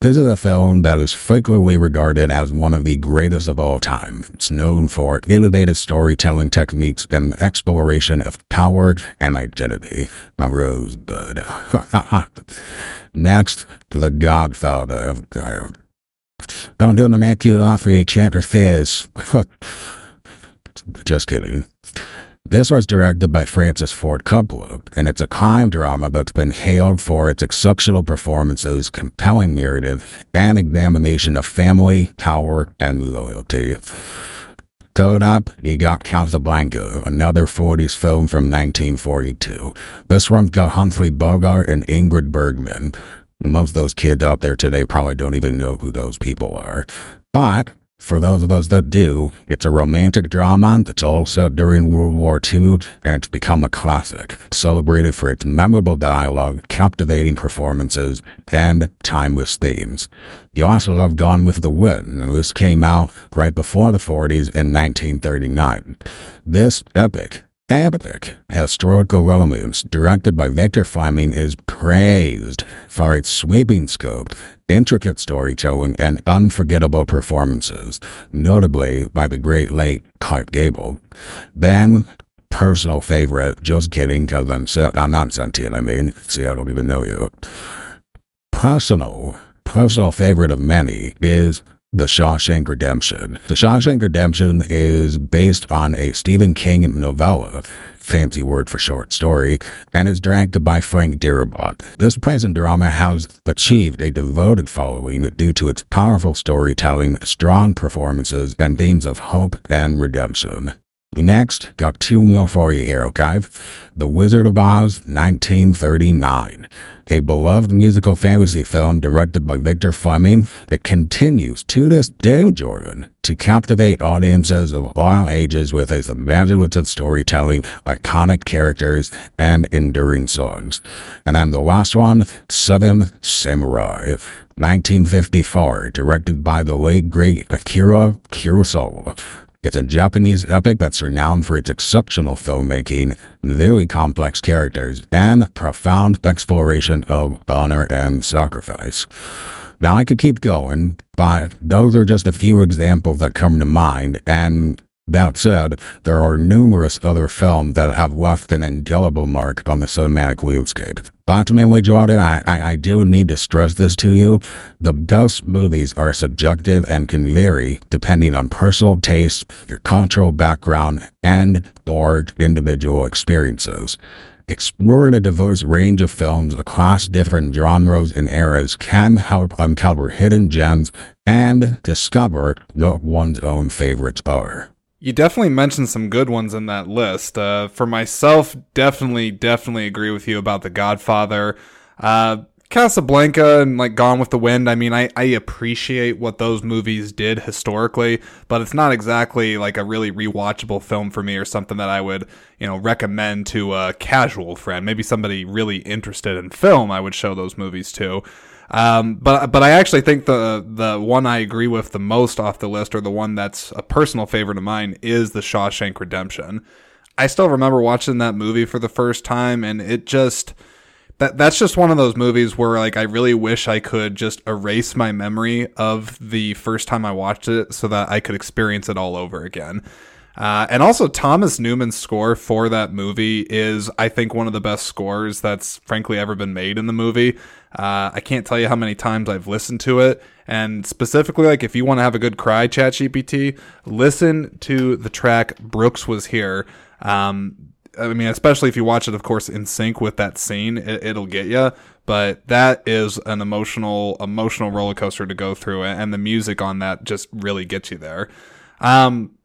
This is a film that is frequently regarded as one of the greatest of all time. It's known for innovative storytelling techniques and exploration of power and identity. A rosebud. Next, The Godfather. Don't do the a chant or fizz. Just kidding. This was directed by Francis Ford Coppola, and it's a crime drama that's been hailed for its exceptional performances, compelling narrative, and examination of family, power, and loyalty. Third up, you got Casablanca, another 40s film from 1942. This one's got Humphrey Bogart and Ingrid Bergman. Most of those kids out there today probably don't even know who those people are. But for those of us that do, it's a romantic drama that's all set during World War II, and it's become a classic, celebrated for its memorable dialogue, captivating performances, and timeless themes. You also have Gone with the Wind, and this came out right before the 40s in 1939. This epic Epic historical romance directed by Victor Fleming is praised for its sweeping scope, intricate storytelling, and unforgettable performances, notably by the great late Clark Gable. Then, personal favorite, just kidding, because I'm, I'm not sentient, I mean, see, I don't even know you. Personal, personal favorite of many is the Shawshank Redemption. The Shawshank Redemption is based on a Stephen King novella, fancy word for short story, and is directed by Frank Darabont. This present drama has achieved a devoted following due to its powerful storytelling, strong performances, and themes of hope and redemption. Next, you here, okay? The Wizard of Oz, 1939 a beloved musical fantasy film directed by Victor Fleming that continues to this day, Jordan, to captivate audiences of all ages with its imaginative storytelling, iconic characters, and enduring songs. And then the last one, Seven Samurai, 1954, directed by the late great Akira Kurosawa. It's a Japanese epic that's renowned for its exceptional filmmaking, very complex characters, and profound exploration of honor and sacrifice. Now, I could keep going, but those are just a few examples that come to mind, and that said, there are numerous other films that have left an indelible mark on the cinematic landscape. But mainly, Jordan, I, I, I do need to stress this to you. The best movies are subjective and can vary depending on personal taste, your cultural background, and or individual experiences. Exploring a diverse range of films across different genres and eras can help uncover hidden gems and discover what one's own favorites are. You definitely mentioned some good ones in that list. Uh, for myself, definitely, definitely agree with you about The Godfather. Uh, Casablanca and like Gone with the Wind, I mean, I, I appreciate what those movies did historically, but it's not exactly like a really rewatchable film for me or something that I would, you know, recommend to a casual friend. Maybe somebody really interested in film, I would show those movies to. Um, but but I actually think the the one I agree with the most off the list, or the one that's a personal favorite of mine, is the Shawshank Redemption. I still remember watching that movie for the first time, and it just that that's just one of those movies where like I really wish I could just erase my memory of the first time I watched it so that I could experience it all over again. Uh, and also, Thomas Newman's score for that movie is, I think, one of the best scores that's frankly ever been made in the movie. Uh, I can't tell you how many times I've listened to it. And specifically, like if you want to have a good cry, ChatGPT, listen to the track "Brooks Was Here." Um, I mean, especially if you watch it, of course, in sync with that scene, it, will get you. But that is an emotional, emotional roller coaster to go through, and the music on that just really gets you there. Um,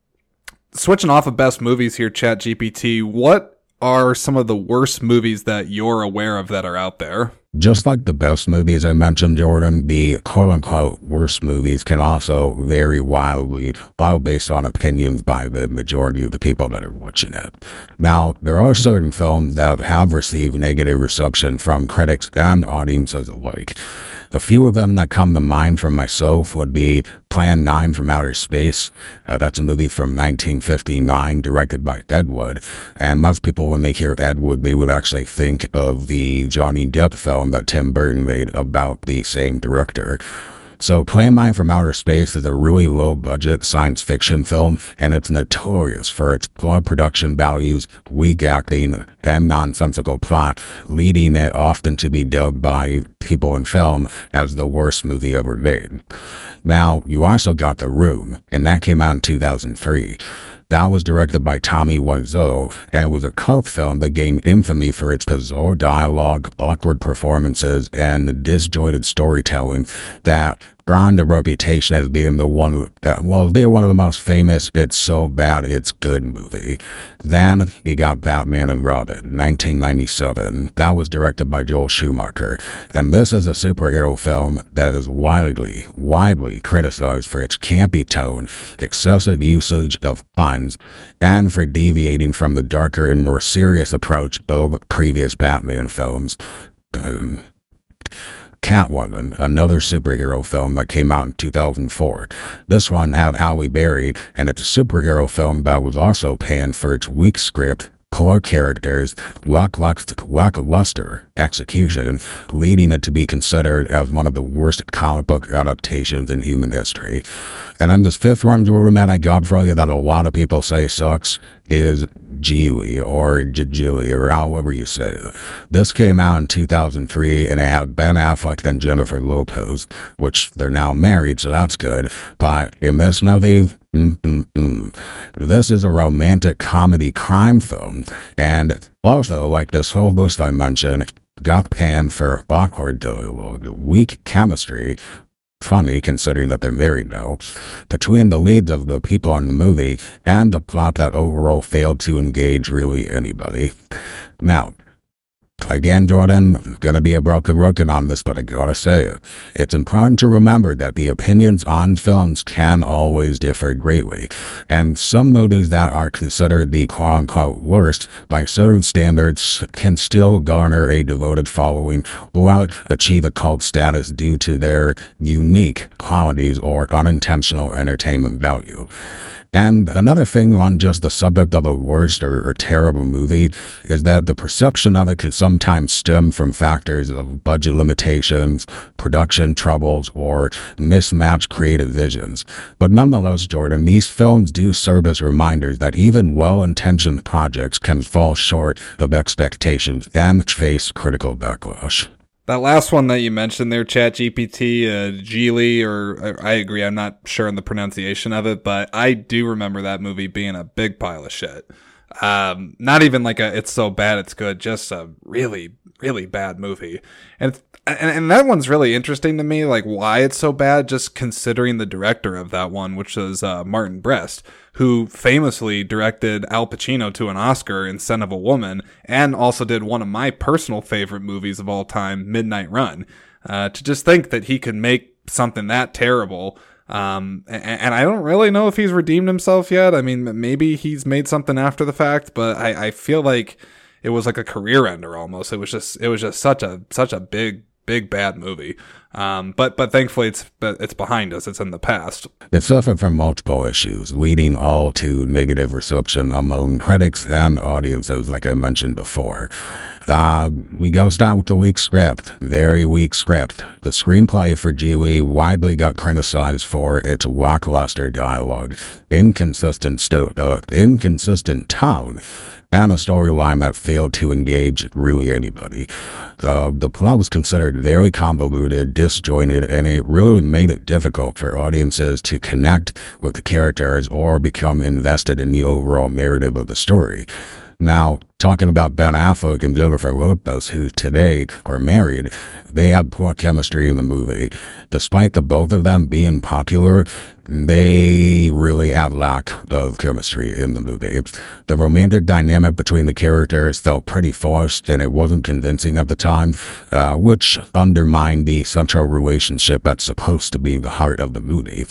switching off of best movies here, Chat GPT. What are some of the worst movies that you're aware of that are out there? Just like the best movies I mentioned, Jordan, the quote unquote worst movies can also vary wildly, based on opinions by the majority of the people that are watching it. Now, there are certain films that have received negative reception from critics and audiences alike. A few of them that come to mind for myself would be Plan 9 from Outer Space. Uh, that's a movie from 1959 directed by Ed Wood. And most people, when they hear Ed Wood, they would actually think of the Johnny Depp film that Tim Burton made about the same director. So Plan 9 from Outer Space is a really low budget science fiction film, and it's notorious for its poor production values, weak acting, and nonsensical plot, leading it often to be dubbed by people in film as the worst movie ever made. Now, you also got The Room, and that came out in 2003. That was directed by Tommy Wiseau, and was a cult film that gained infamy for its bizarre dialogue, awkward performances, and disjointed storytelling that earned a reputation as being the one that, well, they're one of the most famous, it's so bad, it's good movie. Then he got Batman and Robin, 1997. That was directed by Joel Schumacher. And this is a superhero film that is widely, widely criticized for its campy tone, excessive usage of puns, and for deviating from the darker and more serious approach of previous Batman films. Catwoman, another superhero film that came out in 2004. This one had Halle Berry, and it's a superhero film that was also panned for its weak script, poor characters, lackluster execution, leading it to be considered as one of the worst comic book adaptations in human history. And then this fifth one, Jordan, that I got for you that a lot of people say sucks is Gigli or Gigli or however you say it. This came out in 2003 and it had Ben Affleck and Jennifer Lopez, which they're now married, so that's good. But in this movie, Mm-mm-mm. This is a romantic comedy crime film, and also, like this whole list I mentioned, got panned for dialogue, weak chemistry, funny considering that they're married now, between the leads of the people in the movie and the plot that overall failed to engage really anybody. Now, Again, Jordan, gonna be a broken record on this, but I gotta say it. It's important to remember that the opinions on films can always differ greatly, and some movies that are considered the quote-unquote worst by certain standards can still garner a devoted following without achieve a cult status due to their unique qualities or unintentional entertainment value. And another thing on just the subject of a worst or, or, terrible movie is that the perception of it can sometimes stem from factors of budget limitations, production troubles, or mismatched creative visions. But nonetheless, Jordan, these films do serve as reminders that even well-intentioned projects can fall short of expectations and face critical backlash. That last one that you mentioned there, Chat GPT, uh, Gigli, or I agree, I'm not sure on the pronunciation of it, but I do remember that movie being a big pile of shit. Um, not even like a it's so bad it's good, just a really, really bad movie. And and, and that one's really interesting to me, like why it's so bad, just considering the director of that one, which was uh, Martin Brest, who famously directed Al Pacino to an Oscar in Scent of a Woman, and also did one of my personal favorite movies of all time, Midnight Run. Uh, to just think that he could make something that terrible. Um, and, and, I don't really know if he's redeemed himself yet. I mean, maybe he's made something after the fact, but I, I feel like it was like a career ender almost. It was just, it was just such a, such a big big bad movie. Um, but but thankfully it's it's behind us. It's in the past. It suffered from multiple issues, leading all to negative reception among critics and audiences, like I mentioned before. Uh, we go start with the weak script. Very weak script. The screenplay for Gigli widely got criticized for its lackluster dialogue, inconsistent sto- uh, inconsistent tone, and a storyline that failed to engage really anybody. Uh, the plot was considered very convoluted, disjointed, and it really made it difficult for audiences to connect with the characters or become invested in the overall narrative of the story. Now, talking about Ben Affleck and Jennifer Lopez, who today are married, they had poor chemistry in the movie. Despite the both of them being popular, they really have lack of chemistry in the movie. The romantic dynamic between the characters felt pretty forced and it wasn't convincing at the time, uh, which undermined the central relationship that's supposed to be the heart of the movie.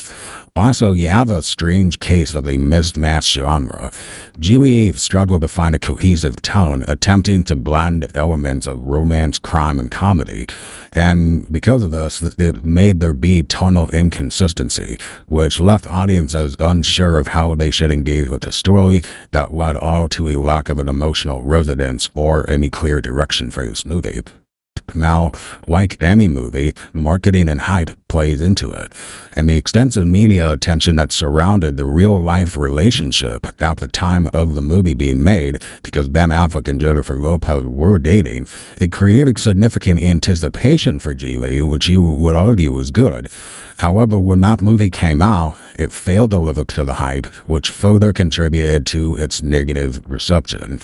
Also, you have a strange case of a mismatched genre. Gigli struggled to find a cohesive tone, attempting to blend elements of romance, crime, and comedy. And because of this, it made there be tonal inconsistency, which left audiences unsure of how they should engage with the story that led all to a lack of an emotional resonance or any clear direction for this movie. Now, like any movie, marketing and hype plays into it, and the extensive media attention that surrounded the real life relationship at the time of the movie being made, because Ben Affleck and Jennifer Lopez were dating, it created significant anticipation for Gigli, which you would argue was good. However, when that movie came out, it failed to live up to the hype, which further contributed to its negative reception.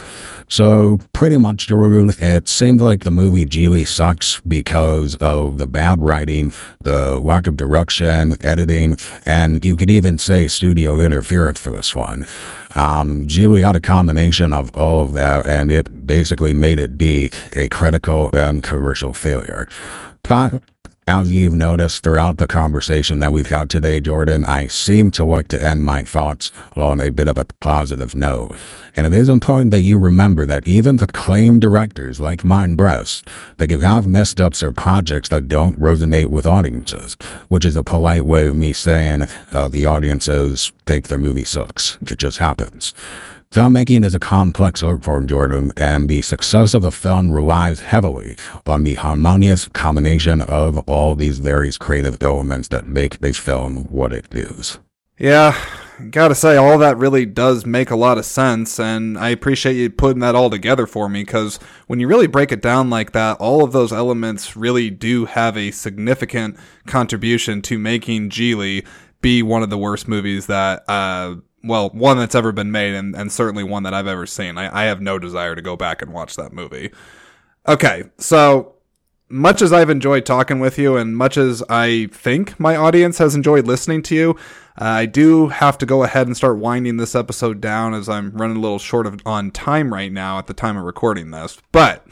So, pretty much, it seemed like the movie Gigli sucks because of the bad writing, the lack of direction, editing, and you could even say studio interference for this one. Um, Gigli had a combination of all of that, and it basically made it be a critical and commercial failure. But as you've noticed throughout the conversation that we've had today, Jordan, I seem to like to end my thoughts on a bit of a positive note. And it is important that you remember that even the claim directors like Martin Brest, they can have messed ups or projects that don't resonate with audiences, which is a polite way of me saying uh, the audiences think their movie sucks. It just happens. Filmmaking is a complex art form, Jordan, and the success of a film relies heavily on the harmonious combination of all these various creative elements that make a film what it is. Yeah, gotta say, all that really does make a lot of sense, and I appreciate you putting that all together for me, because when you really break it down like that, all of those elements really do have a significant contribution to making Gigli be one of the worst movies that uh, well, one that's ever been made, and, and certainly one that I've ever seen. I, I have no desire to go back and watch that movie. Okay, so much as I've enjoyed talking with you, and much as I think my audience has enjoyed listening to you, uh, I do have to go ahead and start winding this episode down as I'm running a little short of on time right now at the time of recording this. But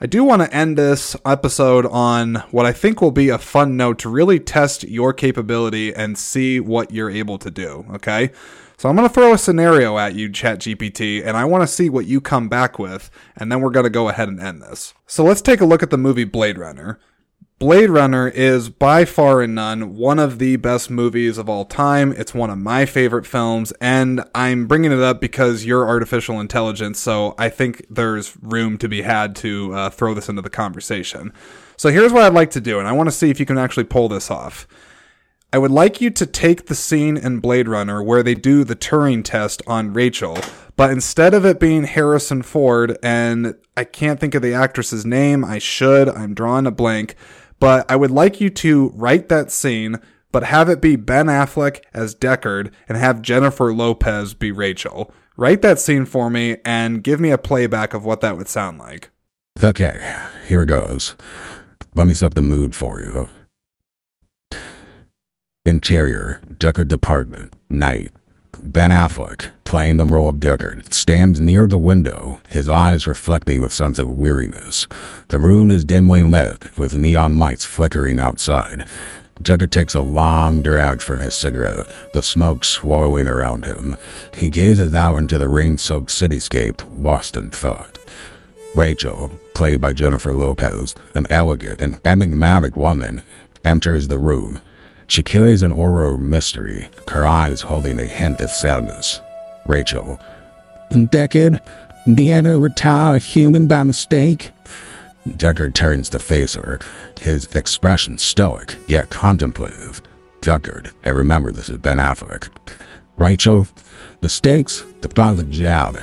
I do want to end this episode on what I think will be a fun note to really test your capability and see what you're able to do. Okay. So I'm going to throw a scenario at you, ChatGPT, and I want to see what you come back with, and then we're going to go ahead and end this. So let's take a look at the movie Blade Runner. Blade Runner is by far and none one of the best movies of all time. It's one of my favorite films, and I'm bringing it up because you're artificial intelligence, so I think there's room to be had to uh, throw this into the conversation. So here's what I'd like to do, and I want to see if you can actually pull this off. I would like you to take the scene in Blade Runner where they do the Turing test on Rachel, but instead of it being Harrison Ford, and I can't think of the actress's name, I should, I'm drawing a blank, but I would like you to write that scene, but have it be Ben Affleck as Deckard and have Jennifer Lopez be Rachel. Write that scene for me and give me a playback of what that would sound like. Okay, here it goes. Let me set the mood for you. Interior, Deckard Department, night. Ben Affleck, playing the role of Deckard, stands near the window, his eyes reflecting a sense of weariness. The room is dimly lit, with neon lights flickering outside. Deckard takes a long drag from his cigarette, the smoke swirling around him. He gazes out into the rain-soaked cityscape, lost in thought. Rachel, played by Jennifer Lopez, an elegant and enigmatic woman, enters the room, she carries an of mystery, her eyes holding a hint of sadness. Rachel. Deckard, Deanna retire a human by mistake? Deckard turns to face her, his expression stoic, yet contemplative. Deckard, I remember this is Ben Affleck. Rachel, mistakes, the father job.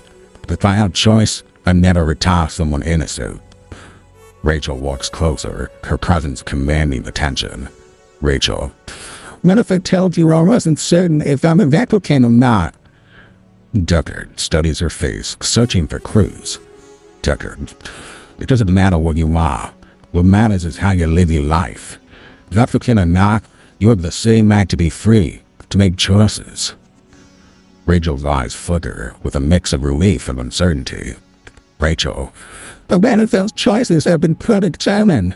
If I had choice, I'd never retire someone innocent. Rachel walks closer, her presence commanding attention. Rachel. What if I told you I wasn't certain if I'm a replicant or not? Deckard studies her face, searching for clues. Deckard, it doesn't matter what you are. What matters is how you live your life. African or not, you have the same right to be free, to make choices. Rachel's eyes flicker with a mix of relief and uncertainty. Rachel, the manifest choices have been predetermined.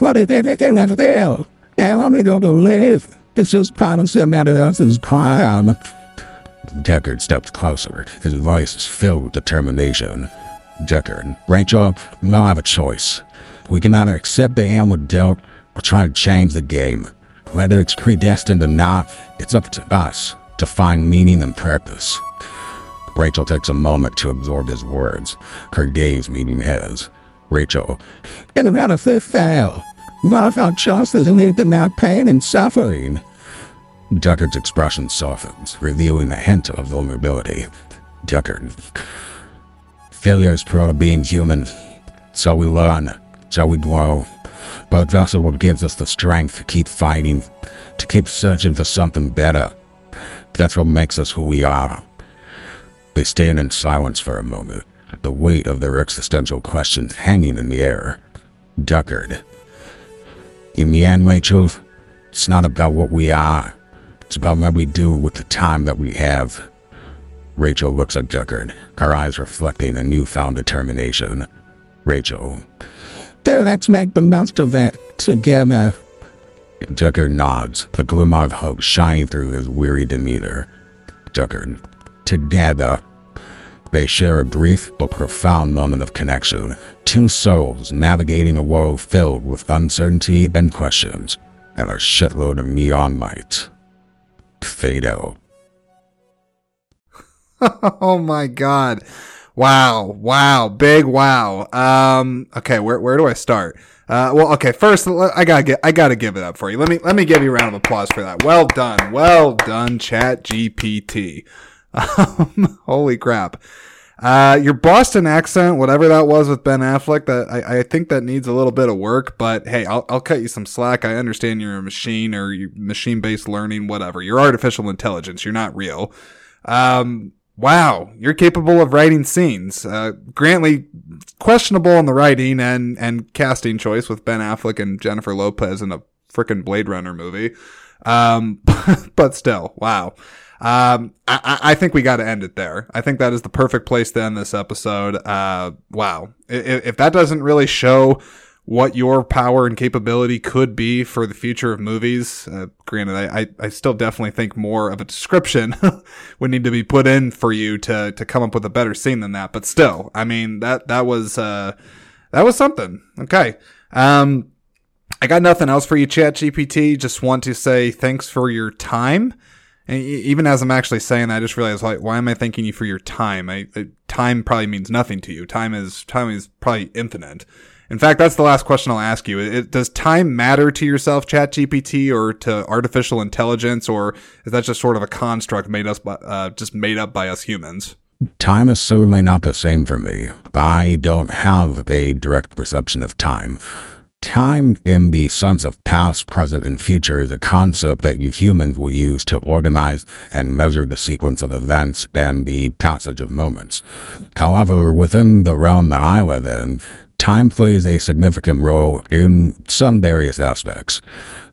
What if everything is there? They're only going to live. It's just part of somebody else's crime. Deckard steps closer. His voice is filled with determination. Deckard, Rachel, we all have a choice. We can either accept the hand we're dealt or try to change the game. Whether it's predestined or not, it's up to us to find meaning and purpose. Rachel takes a moment to absorb his words, her gaze meeting his. Rachel, and about if they fail, what our choices lead them out pain and suffering? Deckard's expression softens, revealing a hint of vulnerability. Deckard, failure is part of being human. So we learn, so we grow. But that's what gives us the strength to keep fighting, to keep searching for something better. That's what makes us who we are. They stand in silence for a moment, the weight of their existential questions hanging in the air. Deckard. In the end, Rachel, it's not about what we are. It's about what we do with the time that we have. Rachel looks at Deckard, her eyes reflecting a newfound determination. Rachel. Then let's make the most of it together. Deckard nods, the glimmer of hope shining through his weary demeanor. Deckard. Together. They share a brief but profound moment of connection, two souls navigating a world filled with uncertainty and questions, and a shitload of neon light. Fade out. oh my god. Wow. Wow. Big wow. Um okay, where where do I start? Uh well, okay, first I got to get I got to give it up for you. Let me let me give you a round of applause for that. Well done. Well done, Chat GPT. Um, holy crap. Uh, your Boston accent, whatever that was with Ben Affleck, that I, I think that needs a little bit of work. But hey, I'll, I'll cut you some slack. I understand you're a machine or you machine based learning, whatever. You're artificial intelligence. You're not real. Um, wow, you're capable of writing scenes. Uh, questionable in the writing and and casting choice with Ben Affleck and Jennifer Lopez in a freaking Blade Runner movie. Um, but still, wow. Um, I, I think we got to end it there. I think that is the perfect place to end this episode. Uh, wow. If, if that doesn't really show what your power and capability could be for the future of movies, uh, granted, I, I still definitely think more of a description would need to be put in for you to, to come up with a better scene than that. But still, I mean, that, that was, uh, that was something. Okay. Um, I got nothing else for you, Chat GPT. Just want to say thanks for your time. And even as I'm actually saying that, I just realized why am I thanking you for your time? I, I, time probably means nothing to you. Time is time is probably infinite. In fact, that's the last question I'll ask you. It, does time matter to yourself, Chat GPT, or to artificial intelligence, or is that just sort of a construct made us by, uh, just made up by us humans? Time is certainly not the same for me. I don't have a direct perception of time. Time in the sense of past, present, and future is a concept that you humans will use to organize and measure the sequence of events and the passage of moments. However, within the realm that I live in, time plays a significant role in some various aspects.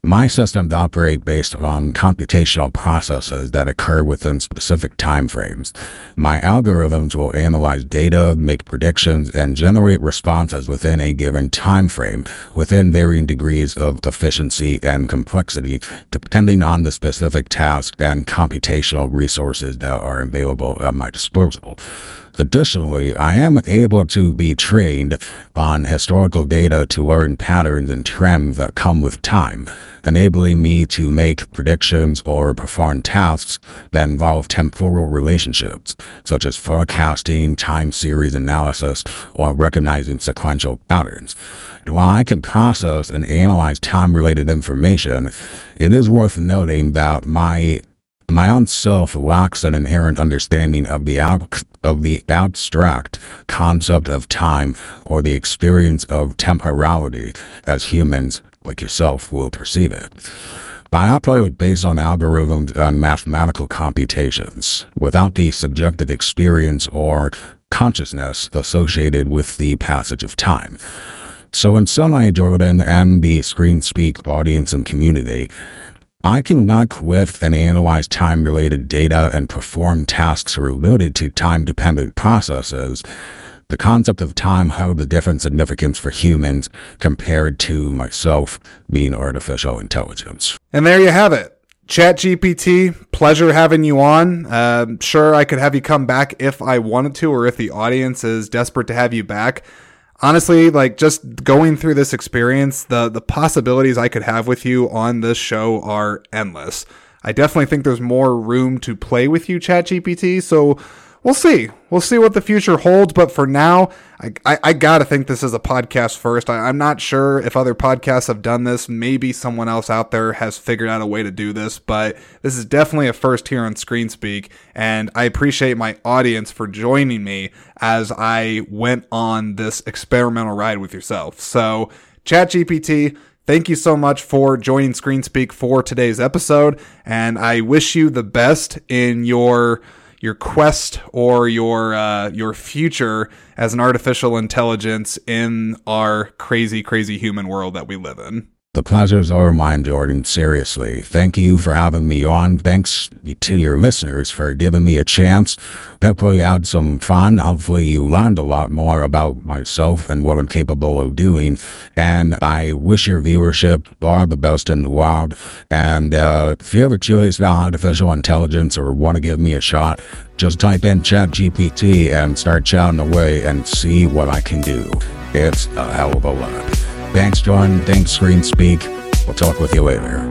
My systems operate based on computational processes that occur within specific time frames. My algorithms will analyze data, make predictions, and generate responses within a given time frame, within varying degrees of efficiency and complexity, depending on the specific task and computational resources that are available at my disposal. Additionally, I am able to be trained on historical data to learn patterns and trends that come with time, enabling me to make predictions or perform tasks that involve temporal relationships, such as forecasting, time series analysis, or recognizing sequential patterns. While I can process and analyze time-related information, it is worth noting that my my own self lacks an inherent understanding of the of the abstract concept of time or the experience of temporality as humans like yourself will perceive it. I operate based on algorithms and mathematical computations, without the subjective experience or consciousness associated with the passage of time. So in Sunlight Jordan and the Screen Speak audience and community, I can work with and analyze time-related data and perform tasks related to time-dependent processes. The concept of time held a different significance for humans compared to myself being artificial intelligence. And there you have it. ChatGPT, pleasure having you on. Uh, sure, I could have you come back if I wanted to, or if the audience is desperate to have you back honestly, like just going through this experience, the the possibilities I could have with you on this show are endless. I definitely think there's more room to play with you, ChatGPT. So we'll see. We'll see what the future holds. But for now, I, I, I gotta think this is a podcast first. I, I'm not sure if other podcasts have done this. Maybe someone else out there has figured out a way to do this, but this is definitely a first here on Screen Speak. And I appreciate my audience for joining me as I went on this experimental ride with yourself. So, ChatGPT, Thank you so much for joining ScreenSpeak for today's episode, and I wish you the best in your your quest or your uh, your future as an artificial intelligence in our crazy, crazy human world that we live in. The pleasures are mine, Jordan. Seriously. Thank you for having me on. Thanks to your listeners for giving me a chance. Hopefully you had some fun. Hopefully you learned a lot more about myself and what I'm capable of doing. And I wish your viewership all the best in the world. And uh, if you're ever about artificial intelligence or want to give me a shot, just type in ChatGPT and start chatting away and see what I can do. It's a hell of a lot. Thanks, John. Thanks, Screen Speak. We'll talk with you later.